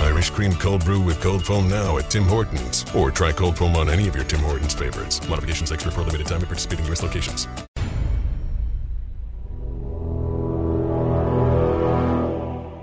Irish cream cold brew with cold foam now at Tim Hortons. Or try cold foam on any of your Tim Hortons favorites. Modifications extra for a limited time at participating U.S. locations.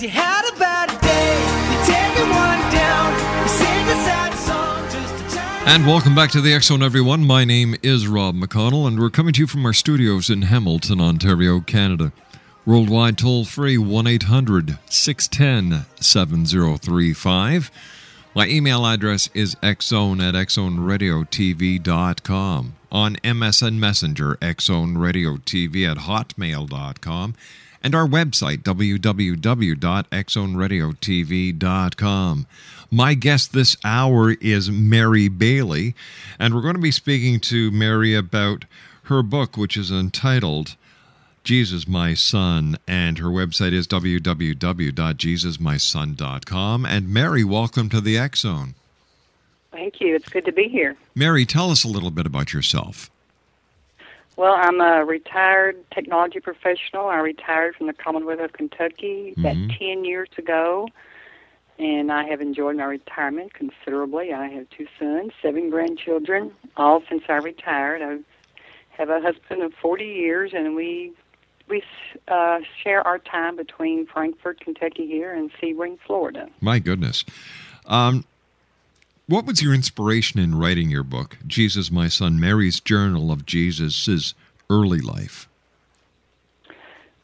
Cause you had a bad day. Down. And welcome back to the Zone, everyone. My name is Rob McConnell, and we're coming to you from our studios in Hamilton, Ontario, Canada. Worldwide toll free 1 800 610 7035. My email address is xzone at xzoneradiotv.com. On MSN Messenger, xzoneradiotv at hotmail.com. And our website, www.xzoneradiotv.com. My guest this hour is Mary Bailey, and we're going to be speaking to Mary about her book, which is entitled Jesus My Son, and her website is www.jesusmyson.com. And Mary, welcome to the X Zone. Thank you. It's good to be here. Mary, tell us a little bit about yourself. Well, I'm a retired technology professional. I retired from the Commonwealth of Kentucky about Mhm. 10 years ago, and I have enjoyed my retirement considerably. I have two sons, seven grandchildren, all since I retired. I have a husband of 40 years, and we we uh, share our time between Frankfort, Kentucky here, and Sebring, Florida. My goodness. Um, what was your inspiration in writing your book, Jesus My Son, Mary's Journal of Jesus' Early Life?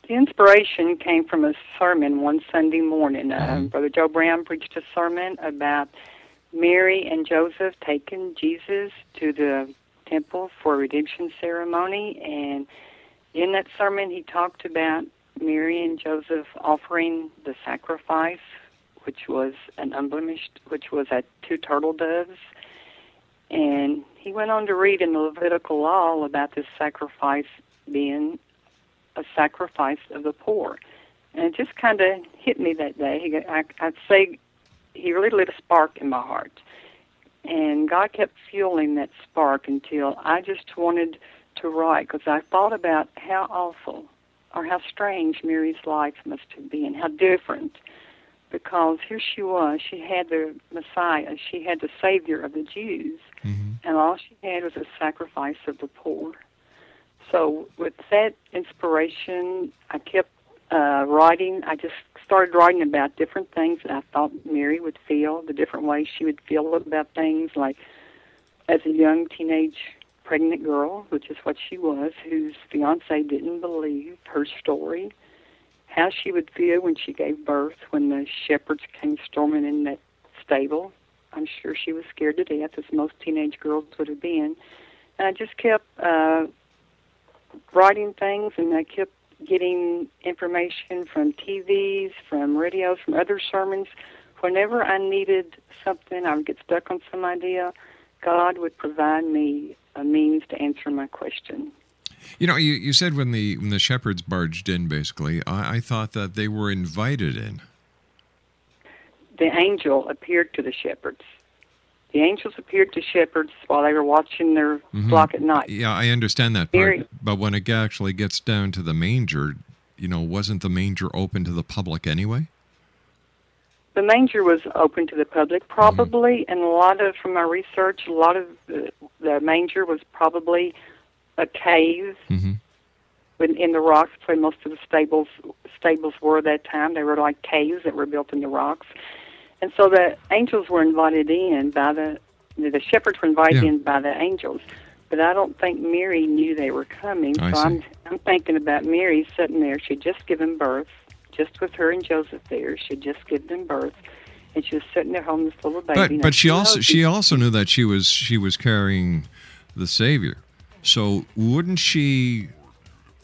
The inspiration came from a sermon one Sunday morning. Uh, Brother Joe Brown preached a sermon about Mary and Joseph taking Jesus to the temple for a redemption ceremony. And in that sermon, he talked about Mary and Joseph offering the sacrifice, which was an unblemished, which was at two turtle doves. And he went on to read in the Levitical law about this sacrifice being a sacrifice of the poor. And it just kind of hit me that day. He, I, I'd say he really lit a spark in my heart. and God kept fueling that spark until I just wanted to write because I thought about how awful or how strange Mary's life must have been, how different. Because here she was, she had the Messiah, she had the Savior of the Jews, Mm-hmm. and all she had was a sacrifice of the poor. So, with that inspiration, I kept uh, writing. I just started writing about different things that I thought Mary would feel, the different ways she would feel about things, like as a young teenage pregnant girl, which is what she was, whose fiance didn't believe her story, how she would feel when she gave birth, when the shepherds came storming in that stable. I'm sure she was scared to death, as most teenage girls would have been. And I just kept uh, writing things, and I kept getting information from TVs, from radios, from other sermons. Whenever I needed something, I would get stuck on some idea. God would provide me a means to answer my question. You know, you, you said when the when the shepherds barged in, basically, I, I thought that they were invited in. The angel appeared to the shepherds. The angels appeared to shepherds while they were watching their mm-hmm. flock at night. Yeah, I understand that part. Very- But when it actually gets down to the manger, you know, wasn't the manger open to the public anyway? The manger was open to the public, mm-hmm. probably, and a lot of, from my research, a lot of the, the manger was probably a cave Mm-hmm. in, in the rocks. Where most of the stables stables were at that time. They were like caves that were built in the rocks, and so the angels were invited in by the the shepherds were invited Yeah. in by the angels. But I don't think Mary knew they were coming. I so I'm see. I'm thinking about Mary sitting there. She'd just given birth, just with her and Joseph there. She'd just given them birth, and she was sitting there holding this little baby. But but she also she also knew that she was she was carrying the Savior. So wouldn't she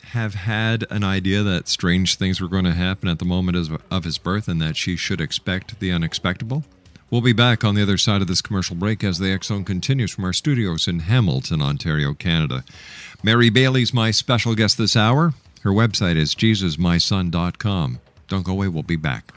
have had an idea that strange things were going to happen at the moment of, his birth, and that she should expect the unexpectable? We'll be back on the other side of this commercial break as the Zone continues from our studios in Hamilton, Ontario, Canada. Mary Bailey's my special guest this hour. Her website is jesusmyson.com. Don't go away, we'll be back.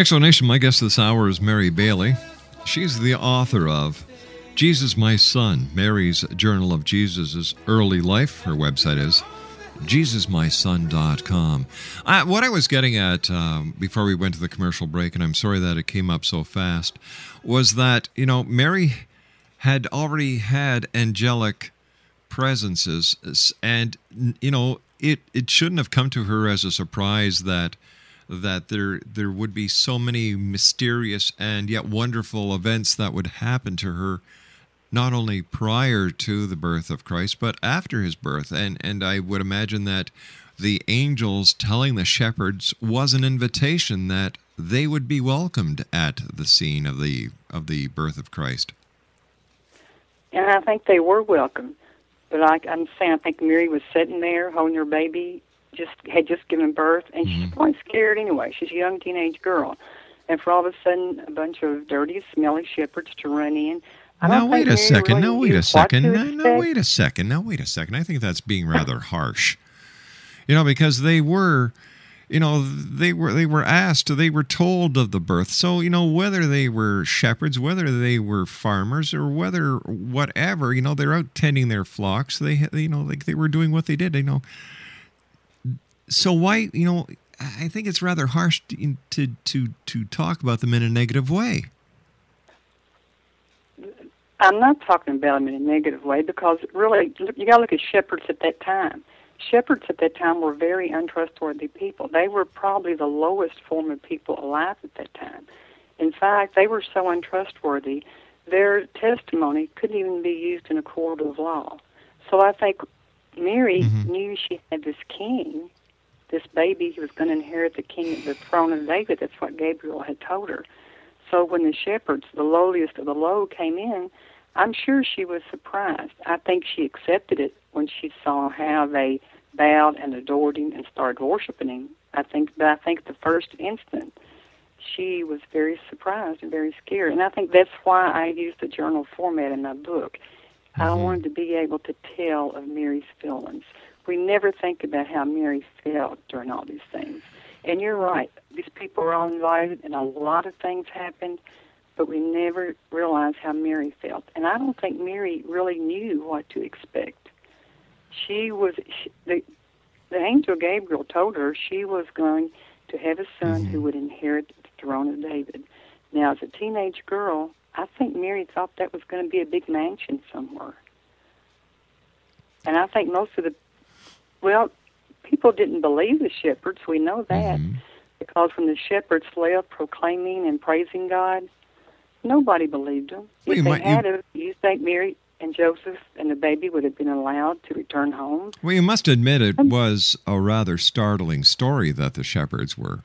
Explanation My guest this hour is Mary Bailey. She's the author of Jesus My Son, Mary's Journal of Jesus' Early Life. Her website is jesusmyson.com. I, what I was getting at um, before we went to the commercial break, and I'm sorry that it came up so fast, was that, you know, Mary had already had angelic presences and you know it it shouldn't have come to her as a surprise that that there there would be so many mysterious and yet wonderful events that would happen to her not only prior to the birth of Christ but after his birth and and I would imagine that the angels telling the shepherds was an invitation that they would be welcomed at the scene of the of the birth of Christ. And I think they were welcome. But like I'm saying, I think Mary was sitting there holding her baby, just had just given birth, and she's mm-hmm. probably scared anyway. She's a young teenage girl. And for all of a sudden, a bunch of dirty, smelly shepherds to run in. I Now wait a second. Now wait a second. to No, no, wait a second. Now wait a second. I think that's being rather harsh. You know, because they were, you know, they were they were asked, they were told of the birth. So you know, whether they were shepherds, whether they were farmers, or whether whatever, you know, they're out tending their flocks. They, you know, like they were doing what they did. You know. So why, you know, I think it's rather harsh to to to, talk about them in a negative way. I'm not talking about them in a negative way because really, you got to look at shepherds at that time. Shepherds at that time were very untrustworthy people. They were probably the lowest form of people alive at that time. In fact, they were so untrustworthy, their testimony couldn't even be used in a court of law. So I think Mary Mhm. knew she had this king, this baby who was going to inherit the king, the throne of David. That's what Gabriel had told her. So when the shepherds, the lowliest of the low, came in, I'm sure she was surprised. I think she accepted it when she saw how they bowed and adored him and started worshiping him. I think, but I think the first instant, she was very surprised and very scared. And I think that's why I used the journal format in my book. I Mhm. wanted to be able to tell of Mary's feelings. We never think about how Mary felt during all these things. And you're right, these people were all invited, and a lot of things happened, but we never realized how Mary felt. And I don't think Mary really knew what to expect. She was she, the the angel Gabriel told her she was going to have a son who mm-hmm. would inherit the throne of David. Now, as a teenage girl, I think Mary thought that was going to be a big mansion somewhere. And I think most of the, well, people didn't believe the shepherds. We know that Mhm. because when the shepherds left proclaiming and praising God, nobody believed them. Well, if you they might- you- had it, you think Mary and Joseph and the baby would have been allowed to return home? Well, you must admit it was a rather startling story that the shepherds were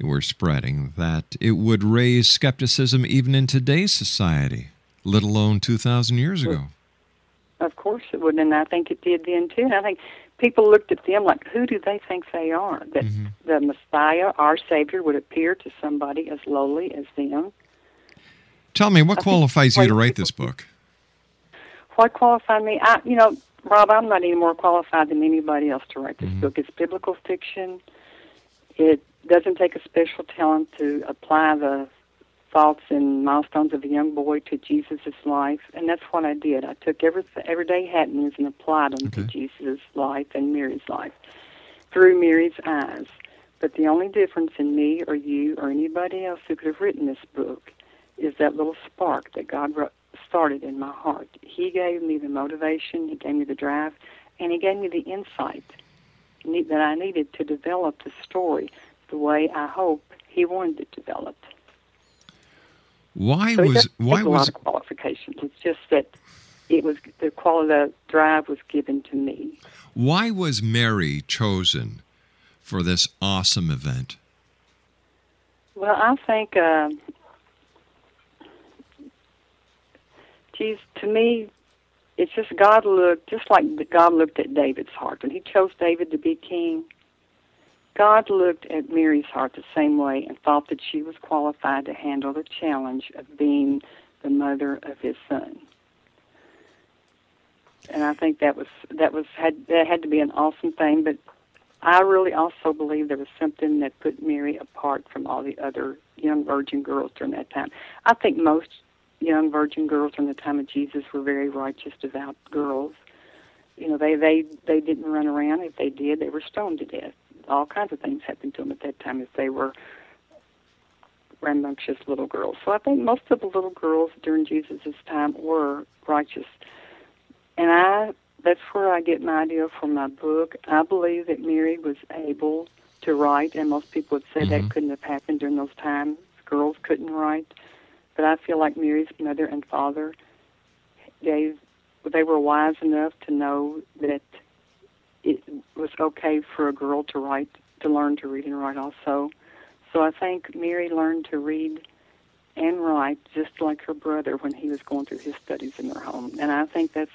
were spreading. That it would raise skepticism even in today's society, let alone two thousand years ago. Of course it would, and I think it did then too. And I think people looked at them like, who do they think they are? That Mm-hmm. the Messiah, our Savior, would appear to somebody as lowly as them. Tell me, what I qualifies you to write people- this book? What qualified me? I, you know, Rob, I'm not any more qualified than anybody else to write this Mm-hmm. book. It's biblical fiction. It doesn't take a special talent to apply the thoughts and milestones of a young boy to Jesus' life, and that's what I did. I took every everyday happenings and applied them to Okay. Jesus' life and Mary's life through Mary's eyes. But the only difference in me or you or anybody else who could have written this book is that little spark that God started in my heart. He gave me the motivation, He gave me the drive, and He gave me the insight that I needed to develop the story the way I hope He wanted it developed. Why So it was why a was lot of qualifications. It's just that it was the quality, the drive was given to me. why was Mary chosen for this awesome event? Well, I think, uh, geez, to me, it's just God looked, just like God looked at David's heart. When he chose David to be king, God looked at Mary's heart the same way and thought that she was qualified to handle the challenge of being the mother of his son. And I think that was that was had that had to be an awesome thing, but I really also believe there was something that put Mary apart from all the other young virgin girls during that time. I think most young virgin girls during the time of Jesus were very righteous, devout girls. You know, they they they didn't run around. If they did, they were stoned to death. All kinds of things happened to them at that time if they were rambunctious little girls. So I think most of the little girls during Jesus' time were righteous. And I that's where I get my idea for my book. I believe that Mary was able to write, and most people would say Mhm. that couldn't have happened during those times. Girls couldn't write. But I feel like Mary's mother and father gave, they were wise enough to know that it was okay for a girl to write, to learn to read and write also. So I think Mary learned to read and write just like her brother when he was going through his studies in their home. And I think that's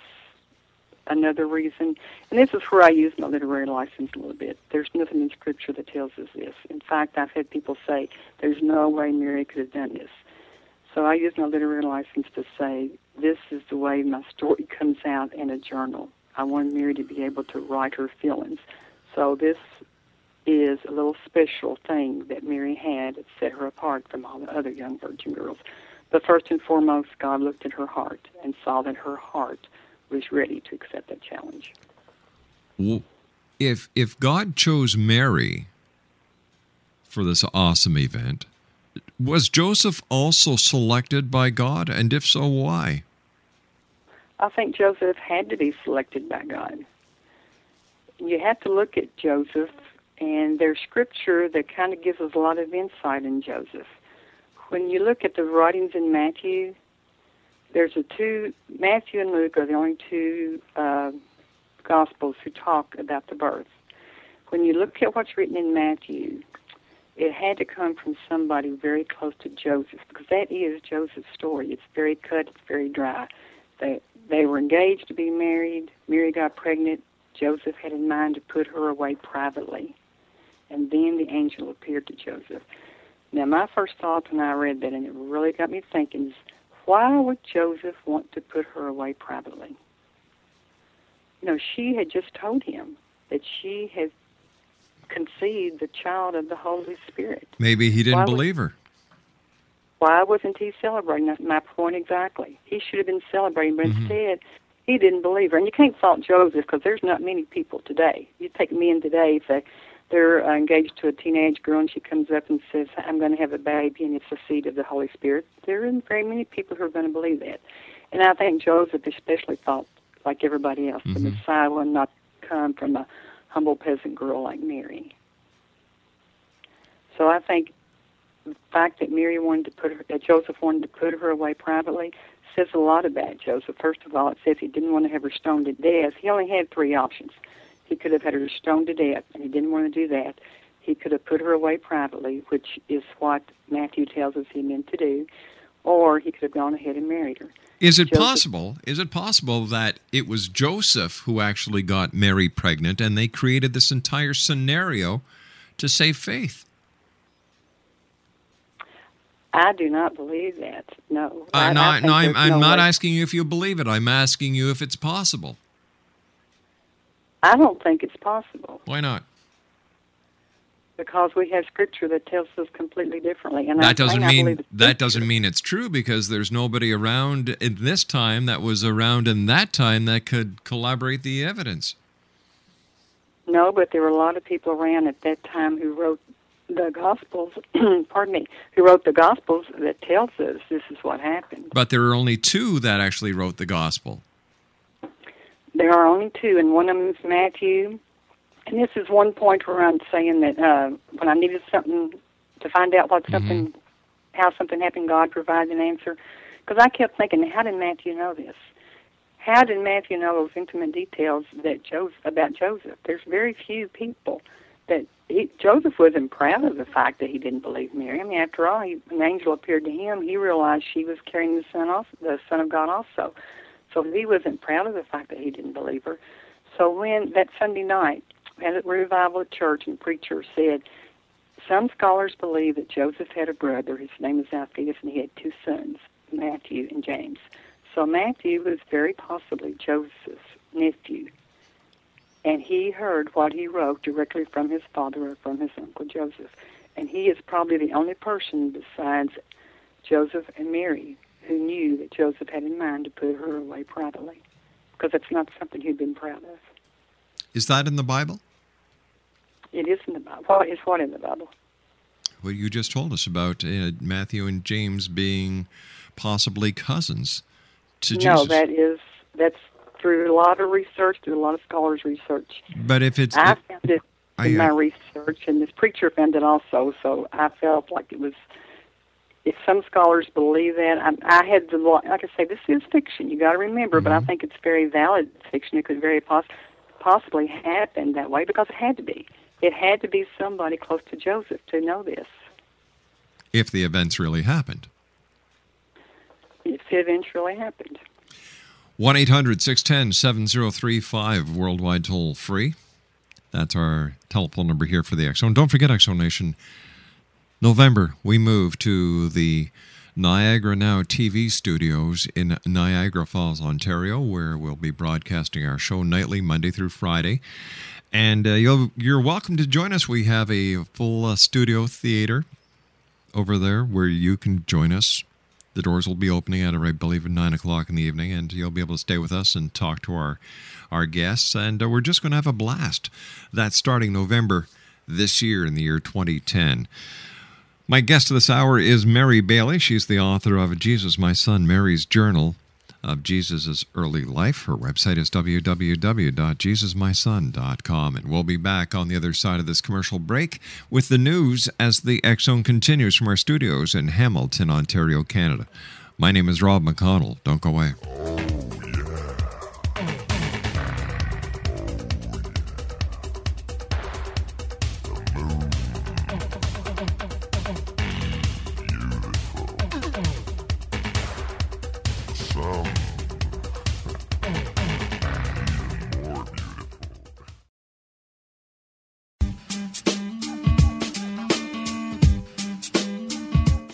another reason. And this is where I use my literary license a little bit. There's nothing in Scripture that tells us this. In fact, I've had people say, there's no way Mary could have done this. So I use my literary license to say, this is the way my story comes out in a journal. I wanted Mary to be able to write her feelings. So this is a little special thing that Mary had that set her apart from all the other young virgin girls. But first and foremost, God looked at her heart and saw that her heart was ready to accept that challenge. If if God chose Mary for this awesome event, was Joseph also selected by God, and if so, why? I think Joseph had to be selected by God. You have to look at Joseph, and there's scripture that kind of gives us a lot of insight in Joseph. When you look at the writings in Matthew, there's a two Matthew and Luke are the only two uh, gospels who talk about the birth. When you look at what's written in Matthew, it had to come from somebody very close to Joseph because that is Joseph's story. It's very cut, it's very dry. They they were engaged to be married. Mary got pregnant. Joseph had in mind to put her away privately. And then the angel appeared to Joseph. Now, my first thought when I read that, and it really got me thinking, is why would Joseph want to put her away privately? You know, she had just told him that she had conceived the child of the Holy Spirit. Maybe he didn't Why would- believe her. Why wasn't he celebrating? That's my point exactly. He should have been celebrating, but Mhm. instead, he didn't believe her. And you can't fault Joseph because there's not many people today. You take men today, if they, they're uh, engaged to a teenage girl and she comes up and says, I'm going to have a baby and it's the seed of the Holy Spirit, there aren't very many people who are going to believe that. And I think Joseph especially thought, like everybody else, the Mhm. Messiah would not come from a humble peasant girl like Mary. So I think the fact that Mary wanted to put her, that Joseph wanted to put her away privately, says a lot about Joseph. First of all, it says he didn't want to have her stoned to death. He only had three options. He could have had her stoned to death, and he didn't want to do that. He could have put her away privately, which is what Matthew tells us he meant to do, or he could have gone ahead and married her. Is it Joseph- possible? Is it possible that it was Joseph who actually got Mary pregnant and they created this entire scenario to save faith? I do not believe that. No. Uh, I, no, I no, I'm, I'm no not way- asking you if you believe it. I'm asking you if it's possible. I don't think it's possible. Why not? because we have scripture that tells us completely differently. And I that doesn't mean that doesn't mean it's true because there's nobody around in this time that was around in that time that could collaborate the evidence. No, but there were a lot of people around at that time who wrote the Gospels. pardon me, who wrote the Gospels that tells us this is what happened. But there are only two that actually wrote the gospel. There are only two, and one of them is Matthew. And this is one point where I'm saying that uh, when I needed something to find out what something, how something happened, God provided an answer. Because I kept thinking, how did Matthew know this? How did Matthew know those intimate details that Joseph about Joseph? There's very few people that he, Joseph wasn't proud of the fact that he didn't believe Mary. I mean, after all, he, an angel appeared to him. He realized she was carrying the son, also, the Son of God, also. So he wasn't proud of the fact that he didn't believe her. So when that Sunday night, had a revival at church, and preacher said, some scholars believe that Joseph had a brother. His name was Alphaeus, and he had two sons, Matthew and James. So Matthew was very possibly Joseph's nephew. He heard what he wrote directly from his father or from his uncle Joseph. And he is probably the only person besides Joseph and Mary who knew that Joseph had in mind to put her away privately. Because it's not something he'd been proud of. Is that in the Bible? It is in the Bible. What is what in the Bible? What you just told us about uh, Matthew and James being possibly cousins to no, Jesus. that is that's through a lot of research, through a lot of scholars' research. but if it's I found it I, in my research, and this preacher found it also. So I felt like it was. If some scholars believe that, I, I had the like I say, this is fiction. You got to remember, but I Mm-hmm. think it's very valid fiction. It could very poss- possibly happen that way because it had to be. It had to be somebody close to Joseph to know this. if the events really happened. If it eventually happened. 1 800 610 7035, worldwide toll free. That's our telephone number here for the Zone. Don't forget, Zone Nation, November, we move to the Niagara Now TV studios in Niagara Falls, Ontario, where we'll be broadcasting our show nightly, Monday through Friday. And uh, you're welcome to join us. We have a full uh, studio theater over there where you can join us. The doors will be opening at, I believe, at 9 o'clock in the evening, and you'll be able to stay with us and talk to our, our guests. And uh, we're just going to have a blast. That's starting November this year in the year 2010. My guest of this hour is Mary Bailey. She's the author of Jesus, My Son, Mary's Journal, of Jesus' early life. Her website is www.jesusmyson.com. And we'll be back on the other side of this commercial break with the news as the Zone continues from our studios in Hamilton, Ontario, Canada. My name is Rob McConnell. Don't go away.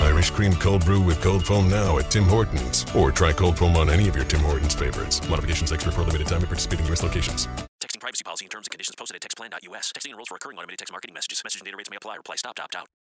Irish cream cold brew with cold foam now at Tim Hortons. Or try cold foam on any of your Tim Hortons favorites. Modifications extra for a limited time at participating U.S. locations. Texting privacy policy and terms and conditions posted at textplan.us. Texting enrolls for recurring automated text marketing messages. Message and data rates may apply. Reply stop to opt out.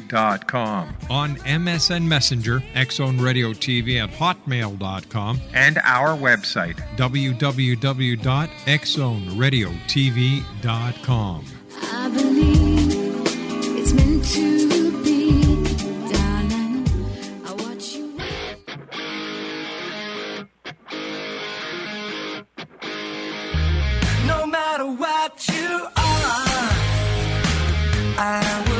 Dot com. On MSN Messenger, xzoneradiotv at hotmail.com, and our website, www.xzoneradiotv.com. I believe it's meant to be, darling. I watch you. No matter what you are, I will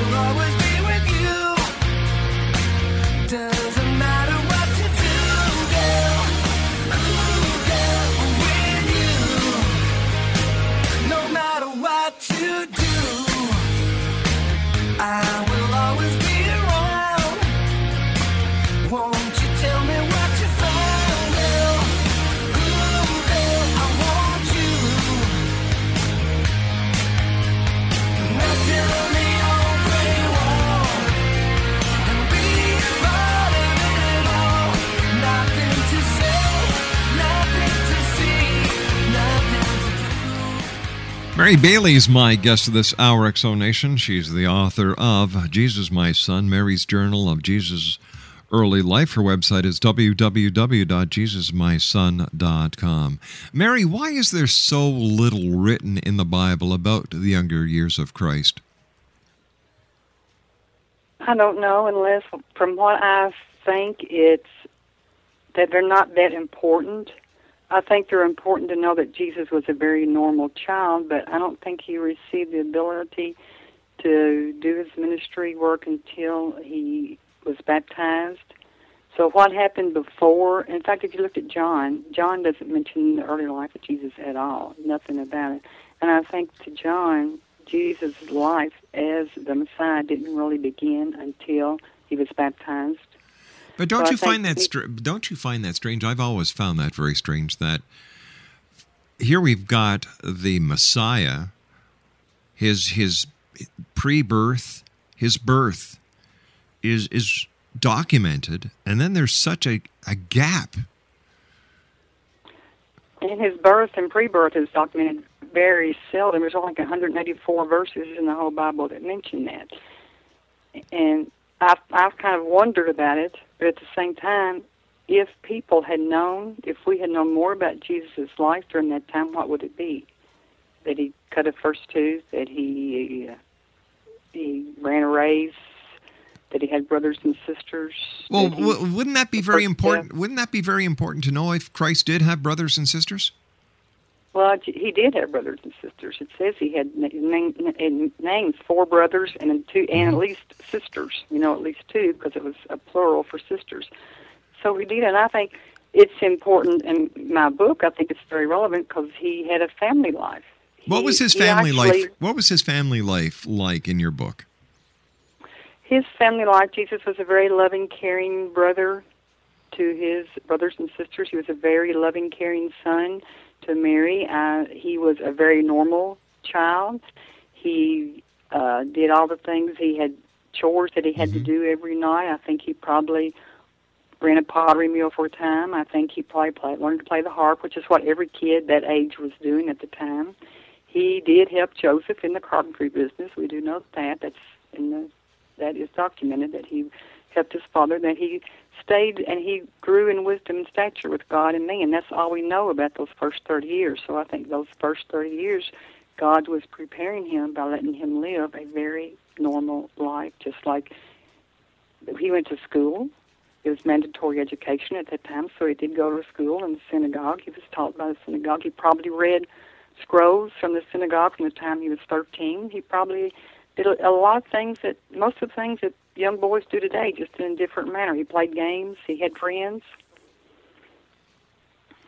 Mary Bailey is my guest of this hour, Exonation. She's the author of Jesus, My Son, Mary's Journal of Jesus' Early Life. Her website is www.jesusmyson.com. Mary, why is there so little written in the Bible about the younger years of Christ? I don't know, unless from what I think, it's that they're not that important. I think they're important to know that Jesus was a very normal child, but I don't think he received the ability to do his ministry work until he was baptized. So what happened before? In fact, if you look at John, John doesn't mention the early life of Jesus at all. Nothing about it. And I think to John, Jesus' life as the Messiah didn't really begin until he was baptized. But don't So you find that str- don't you find that strange? I've always found that very strange. That here we've got the Messiah, his his pre-birth, his birth is is documented, and then there's such a, a gap. And his birth and pre-birth is documented very seldom. There's only like 184 verses in the whole Bible that mention that. And I've, I've kind of wondered about it, but at the same time, if people had known, if we had known more about Jesus' life during that time, what would it be? That he cut a first tooth, that he uh, he ran a race, that he had brothers and sisters. Well, he- w- wouldn't that be very important? Wouldn't that be very important to know if Christ did have brothers and sisters? Well, he did have brothers and sisters. It says he had na- na- four brothers and two, and at mm-hmm. least sisters. You know, at least two because it was a plural for sisters. So he did, and I think it's important in my book. I think it's very relevant because he had a family life. What was his family actually- life? What was his family life like in your book? his family life, Jesus was a very loving, caring brother to his brothers and sisters. He was a very loving, caring son to Mary. Uh, he was a very normal child. He uh, did all the things he had chores that he had to do every night. I think he probably ran a pottery mill for a time. I think he probably played, learned to play the harp, which is what every kid that age was doing at the time. He did help Joseph in the carpentry business. We do know that. That's in the that is documented that he helped his father, that he stayed and he grew in wisdom and stature with God and man. And that's all we know about those first 30 years. So I think those first 30 years, God was preparing him by letting him live a very normal life, just like he went to school. It was mandatory education at that time, so he did go to school in the synagogue. He was taught by the synagogue. He probably read scrolls from the synagogue from the time he was 13. He probably did a lot of things that most of the things that young boys do today, just in a different manner. He played games. He had friends.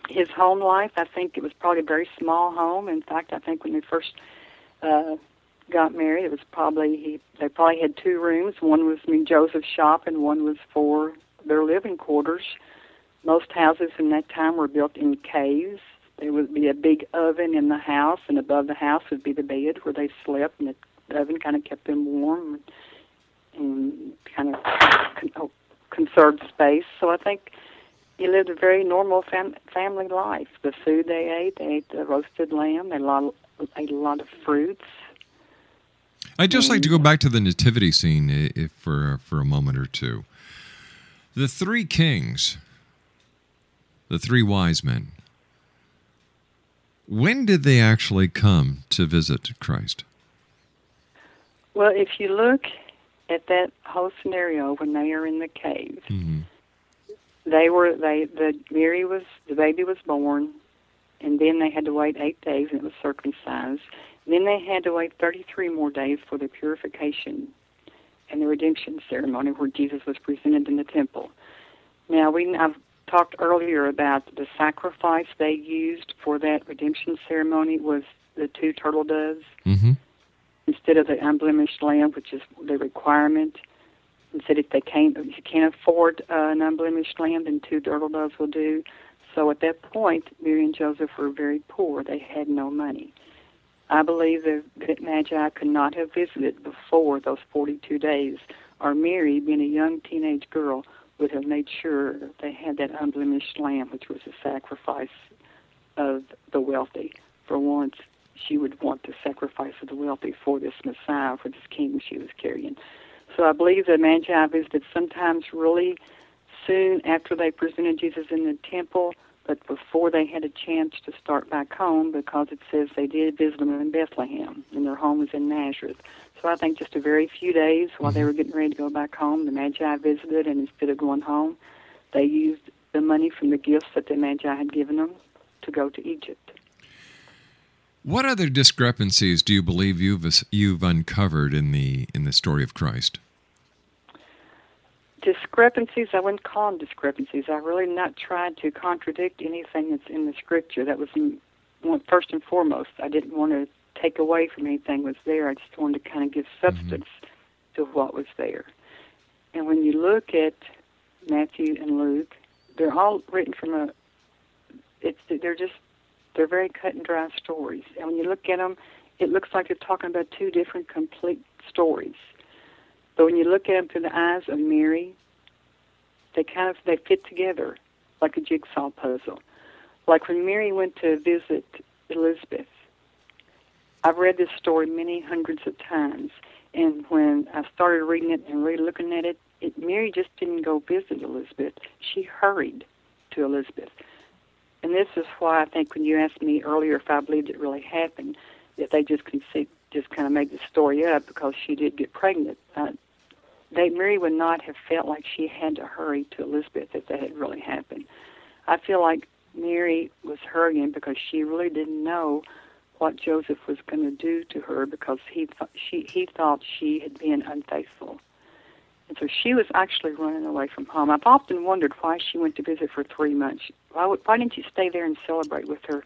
His home life, I think it was probably a very small home. In fact, I think when they first uh, got married, it was probably he. They probably had two rooms. One was mean, Joseph's shop, and one was for their living quarters. Most houses in that time were built in caves. There would be a big oven in the house, and above the house would be the bed where they slept, and the oven kind of kept them warm kind of con- conserved space. So I think he lived a very normal fam- family life. The food they ate, they ate the roasted lamb, they lot, ate a lot of fruits. I'd just like to go back to the nativity scene if for for a moment or two. The three kings, the three wise men. When did they actually come to visit Christ? Well, if you look at that whole scenario when they are in the cave, they were they the Mary was the baby was born, and then they had to wait eight days and it was circumcised. then they had to wait thirty three more days for the purification and the redemption ceremony where Jesus was presented in the temple. Now we I've talked earlier about the sacrifice they used for that redemption ceremony was the two turtle doves Mm-hmm. Instead of the unblemished lamb, which is the requirement. And said if they can't, if you can't afford uh, an unblemished lamb, then two turtle doves will do. So at that point, Mary and Joseph were very poor; they had no money. I believe that Magi could not have visited before those 42 days, or Mary, being a young teenage girl, would have made sure they had that unblemished lamb, which was a sacrifice of the wealthy. For once, she would want the sacrifice of the wealthy for this Messiah, for this king she was carrying. So I believe the Magi visited sometimes really soon after they presented Jesus in the temple, but before they had a chance to start back home because it says they did visit them in Bethlehem and their home was in Nazareth. So I think just a very few days while they mm-hmm. were getting ready to go back home, the Magi visited and instead of going home, they used the money from the gifts that the Magi had given them to go to Egypt. What other discrepancies do you believe you've you've uncovered in the in the story of Christ? discrepancies, I wouldn't call them discrepancies. I really not tried to contradict anything that's in the scripture. That was first and foremost. I didn't want to take away from anything was there. I just wanted to kind of give mm-hmm. substance to what was there. And when you look at Matthew and Luke, they're all written from a. It's they're just they're very cut and dry stories. And when you look at them, it looks like they're talking about two different complete stories. But when you look at them through the eyes of Mary, they kind of they fit together like a jigsaw puzzle. Like when Mary went to visit Elizabeth, I've read this story many hundreds of times, and when I started reading it and really looking at it, it Mary just didn't go visit Elizabeth. She hurried to Elizabeth. And this is why I think when you asked me earlier if I believed it really happened, that they just conceit, just kind of made the story up because she did get pregnant. Uh, they Mary would not have felt like she had to hurry to Elizabeth if that had really happened. I feel like Mary was hurrying because she really didn't know what Joseph was going to do to her because he th- she he thought she had been unfaithful. And so she was actually running away from home. I've often wondered why she went to visit for three months. Why, would, why didn't she stay there and celebrate with her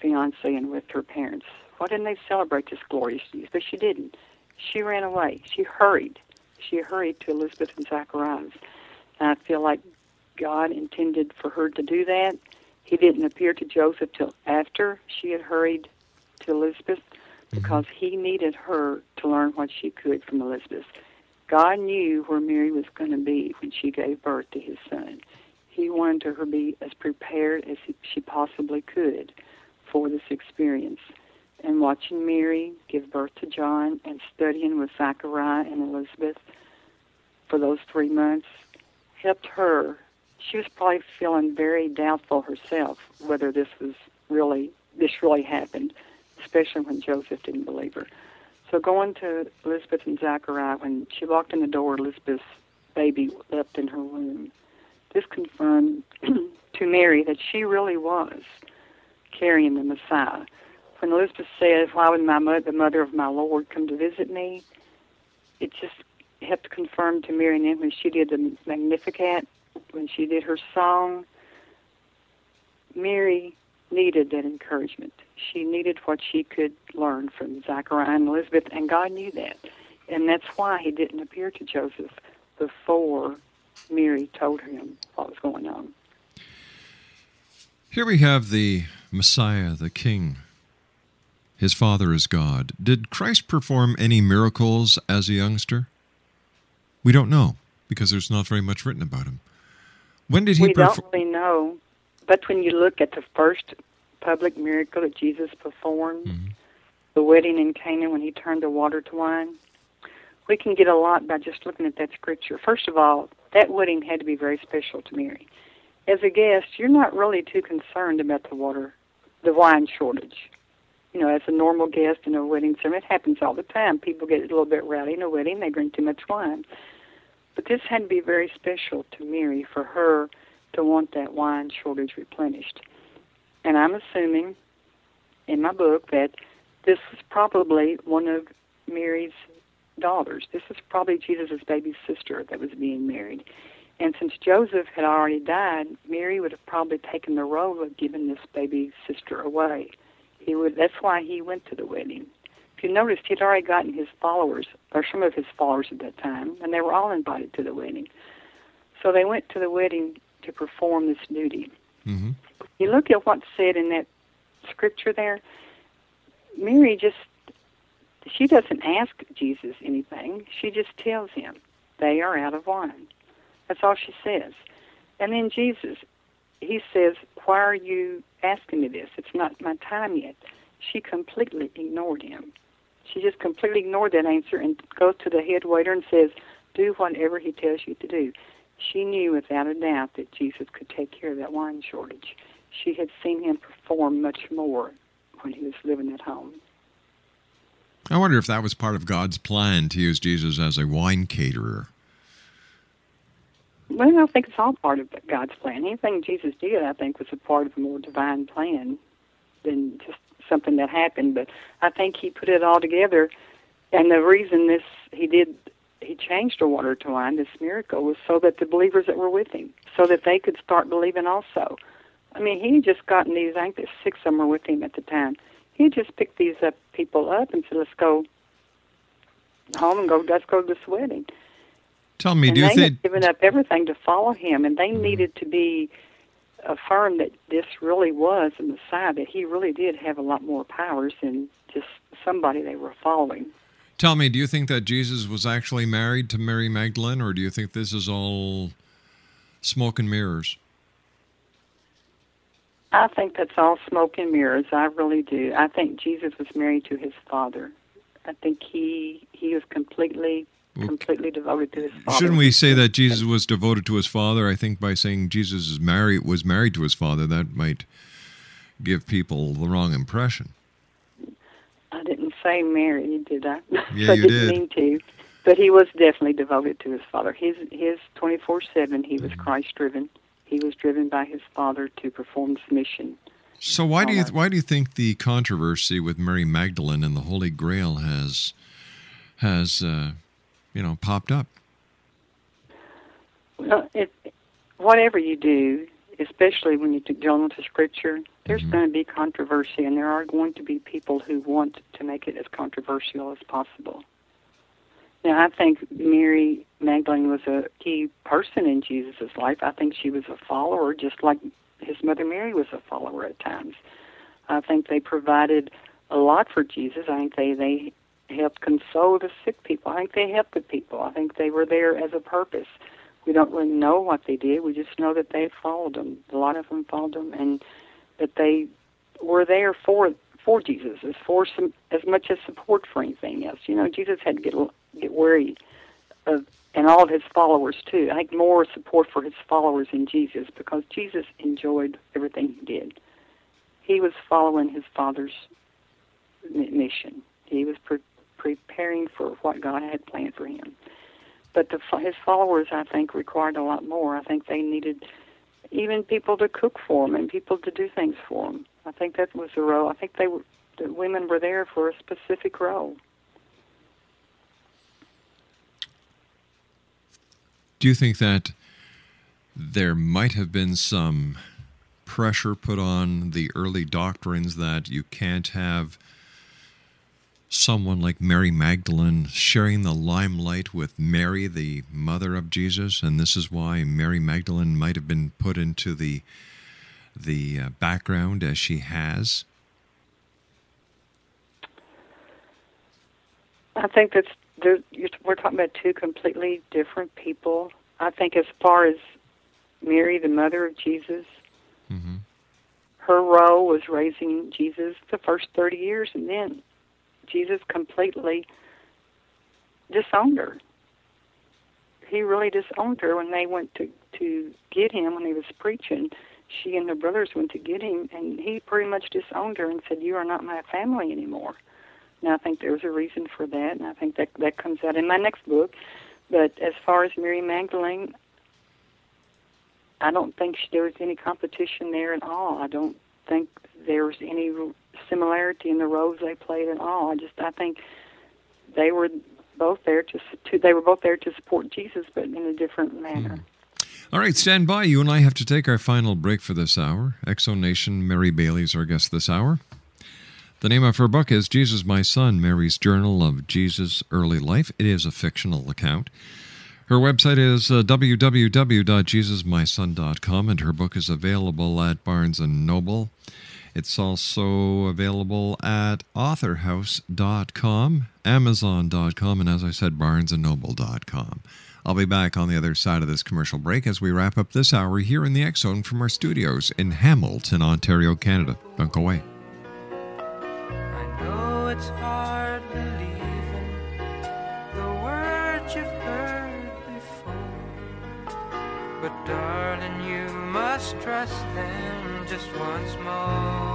fiance and with her parents? Why didn't they celebrate this glorious news? But she didn't. She ran away. She hurried. She hurried to Elizabeth and Zacharias. And I feel like God intended for her to do that. He didn't appear to Joseph till after she had hurried to Elizabeth mm-hmm. because he needed her to learn what she could from Elizabeth. God knew where Mary was going to be when she gave birth to his son. He wanted her to be as prepared as she possibly could for this experience. And watching Mary give birth to John and studying with Zachariah and Elizabeth for those three months helped her. She was probably feeling very doubtful herself whether this was really this really happened, especially when Joseph didn't believe her. So going to Elizabeth and Zachariah, when she walked in the door, Elizabeth's baby leapt in her womb. This confirmed to Mary that she really was carrying the Messiah. When Elizabeth said, "Why would my mother, the mother of my Lord, come to visit me?" It just helped confirm to Mary and then when she did the Magnificat, when she did her song. Mary needed that encouragement. She needed what she could learn from Zachariah and Elizabeth, and God knew that. And that's why he didn't appear to Joseph before Mary told him what was going on. Here we have the Messiah, the King. His father is God. Did Christ perform any miracles as a youngster? We don't know because there's not very much written about him. When did he we don't really know, but when you look at the first public miracle that Jesus performed, Mm-hmm. the wedding in Cana when he turned the water to wine, we can get a lot by just looking at that scripture. First of all, that wedding had to be very special to Mary. As a guest, you're not really too concerned about the water, the wine shortage. You know, as a normal guest in a wedding ceremony, it happens all the time. People get a little bit rowdy in a wedding; they drink too much wine. But this had to be very special to Mary for her to want that wine shortage replenished. And I'm assuming in my book that this was probably one of Mary's daughters. This is probably Jesus' baby sister that was being married. And since Joseph had already died, Mary would have probably taken the role of giving this baby sister away. He would that's why he went to the wedding. If you noticed he'd already gotten his followers or some of his followers at that time, and they were all invited to the wedding. So they went to the wedding to perform this duty. Mm-hmm. You look at what's said in that scripture there, Mary just she doesn't ask Jesus anything. She just tells him they are out of wine. That's all she says. And then Jesus, he says, Why are you asking me this? It's not my time yet. She completely ignored him. She just completely ignored that answer and goes to the head waiter and says, Do whatever he tells you to do. She knew without a doubt that Jesus could take care of that wine shortage. She had seen him perform much more when he was living at home. I wonder if that was part of God's plan to use Jesus as a wine caterer. Well, I think it's all part of God's plan. Anything Jesus did, I think, was a part of a more divine plan than just something that happened. But I think He put it all together, and the reason this He did, He changed the water to wine. This miracle was so that the believers that were with Him, so that they could start believing also. I mean, He had just gotten these. I think there's six of them were with Him at the time. He just picked these up people up and said, "Let's go home and go. Let's go to this wedding." Tell me, and do you they think had given up everything to follow him, and they mm-hmm. needed to be affirmed that this really was the Messiah, that he really did have a lot more powers than just somebody they were following. Tell me, do you think that Jesus was actually married to Mary Magdalene, or do you think this is all smoke and mirrors? I think that's all smoke and mirrors. I really do. I think Jesus was married to his father. I think he he was completely completely devoted to his father. Shouldn't we say that Jesus was devoted to his father? I think by saying Jesus is married was married to his father, that might give people the wrong impression. Say married, did I? Yeah, I you didn't did. mean to. But he was definitely devoted to his father. His his twenty four seven. He Mm-hmm. was Christ driven. He was driven by his father to perform this mission. So why do you why do you think the controversy with Mary Magdalene and the Holy Grail has has uh, you know popped up? Well, it, whatever you do, especially when you deal with the scripture, there's mm-hmm. going to be controversy, and there are going to be people who want to make it as controversial as possible. Now, I think Mary Magdalene was a key person in Jesus' life. I think she was a follower, just like his mother Mary was a follower at times. I think they provided a lot for Jesus. I think they they helped console the sick people. I think they helped the people. I think they were there as a purpose. We don't really know what they did. We just know that they followed them. A lot of them followed them, and that they were there for for Jesus, as for some as much as support for anything else. You know, Jesus had to get get worried of and all of his followers too. I think more support for his followers in Jesus because Jesus enjoyed everything he did. He was following his father's mission. He was pre- preparing for what God had planned for him. But the, his followers, I think, required a lot more. I think they needed even people to cook for them and people to do things for them. I think that was the role. I think they were the women were there for a specific role. Do you think that there might have been some pressure put on the early doctrines that you can't have someone like Mary Magdalene sharing the limelight with Mary, the mother of Jesus, and this is why Mary Magdalene might have been put into the the uh, background as she has? I think that's there, we're talking about two completely different people. I think as far as Mary, the mother of Jesus, her role was raising Jesus the first 30 years, and then Jesus completely disowned her. He really disowned her when they went to to get him when he was preaching. She and her brothers went to get him, and he pretty much disowned her and said, "You are not my family anymore." Now I think there was a reason for that, and I think that that comes out in my next book. But as far as Mary Magdalene, I don't think sh- there was any competition there at all. I don't think there was any similarity in the roles they played at all. I just I think they were both there to, to they were both there to support Jesus, but in a different manner. All right, stand by. You and I have to take our final break for this hour. Exo Nation, Mary Bailey is our guest this hour. The name of her book is Jesus, My Son, Mary's Journal of Jesus' Early Life. It is a fictional account. Her website is uh, www.jesusmyson.com, and her book is available at Barnes & Noble. It's also available at authorhouse.com, amazon.com, and as I said, barnesandnoble.com. I'll be back on the other side of this commercial break as we wrap up this hour here in the X Zone from our studios in Hamilton, Ontario, Canada. Don't go away. know it's hard believing the words you've heard before. But darling, you must trust them just once more.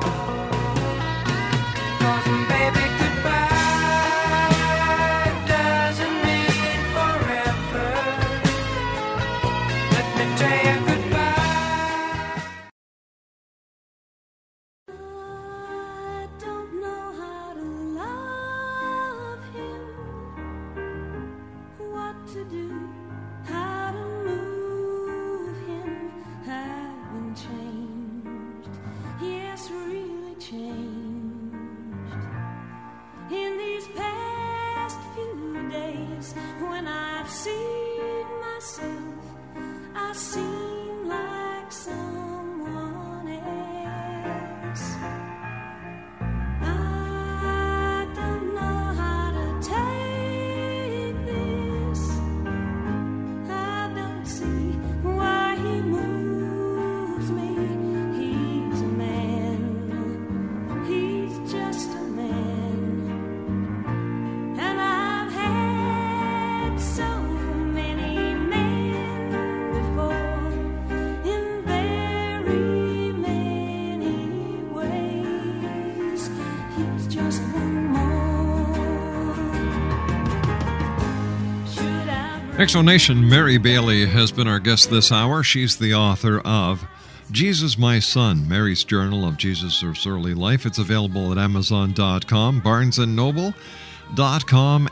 Exonation Mary Bailey has been our guest this hour. She's the author of Jesus My Son, Mary's Journal of Jesus' Early Life. It's available at Amazon.com, BarnesandNoble.com, &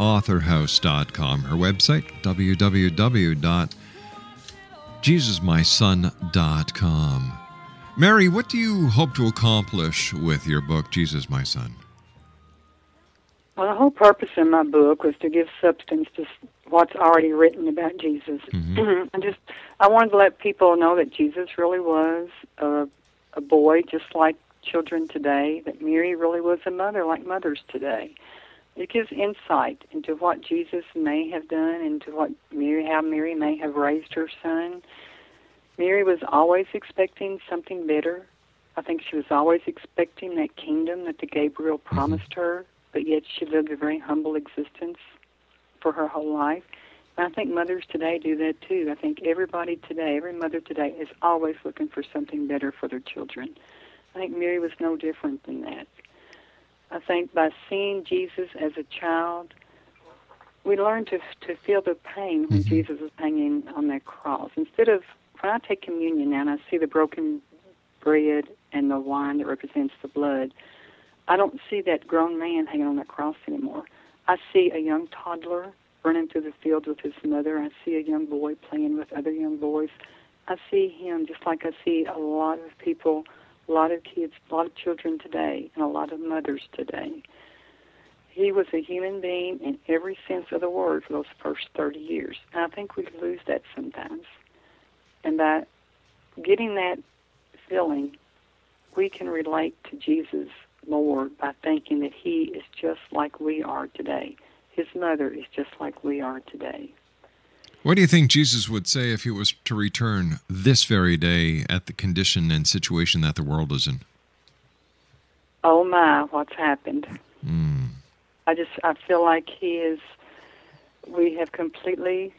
AuthorHouse.com. Her website, www.jesusmyson.com. Mary, what do you hope to accomplish with your book, Jesus My Son? Well, the whole purpose of my book was to give substance to what's already written about Jesus. Mm-hmm. I just I wanted to let people know that Jesus really was a, a boy, just like children today. That Mary really was a mother, like mothers today. It gives insight into what Jesus may have done, into what Mary, how Mary may have raised her son. Mary was always expecting something better. I think she was always expecting that kingdom that the Gabriel mm-hmm. promised her, but yet she lived a very humble existence for her whole life. And I think mothers today do that too. I think everybody today, every mother today, is always looking for something better for their children. I think Mary was no different than that. I think by seeing Jesus as a child, we learn to to feel the pain when mm-hmm. Jesus was hanging on that cross. Instead of when I take communion now and I see the broken bread and the wine that represents the blood, I don't see that grown man hanging on that cross anymore. I see a young toddler running through the field with his mother. I see a young boy playing with other young boys. I see him just like I see a lot of people, a lot of kids, a lot of children today, and a lot of mothers today. He was a human being in every sense of the word for those first 30 years. And I think we lose that sometimes. And by getting that feeling, we can relate to Jesus more by thinking that he is just like we are today. His mother is just like we are today. What do you think Jesus would say if he was to return this very day at the condition and situation that the world is in? Oh my, what's happened? Mm. I just I feel like he is. We have completely.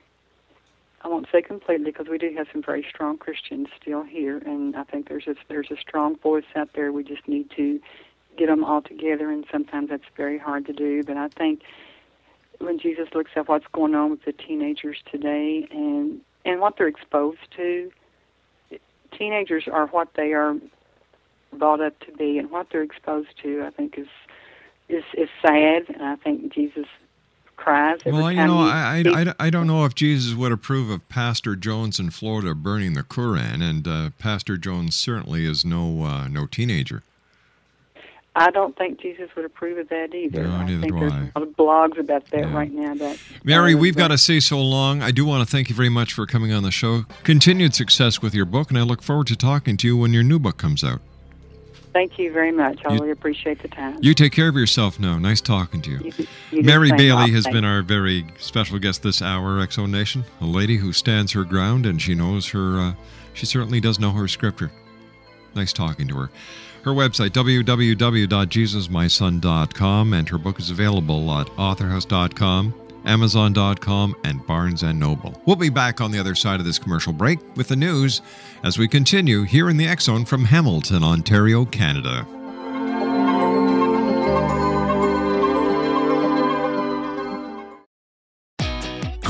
I won't say completely because we do have some very strong Christians still here, and I think there's a there's a strong voice out there. We just need to get them all together, and sometimes that's very hard to do. But I think when Jesus looks at what's going on with the teenagers today and and what they're exposed to, teenagers are what they are brought up to be, and what they're exposed to, I think is is is sad, and I think Jesus cries every Well, you know, I. I, I, I don't know if Jesus would approve of Pastor Jones in Florida burning the Quran, and uh, Pastor Jones certainly is no uh, no teenager. I don't think Jesus would approve of that either. No, I neither think do there's I. a lot of blogs about that right now. That Mary, we've got to say so long. I do want to thank you very much for coming on the show. Continued success with your book, and I look forward to talking to you when your new book comes out. Thank you very much. I You- really appreciate the time. You take care of yourself now. Nice talking to you. You you Mary Bailey has been our very special guest this hour, Exo Nation. A lady who stands her ground and she knows her, uh, she certainly does know her scripture. Nice talking to her. Her website, www.jesusmyson.com, and her book is available at authorhouse.com, amazon.com, and Barnes & Noble. We'll be back on the other side of this commercial break with the news as we continue here in the Zone from Hamilton, Ontario, Canada.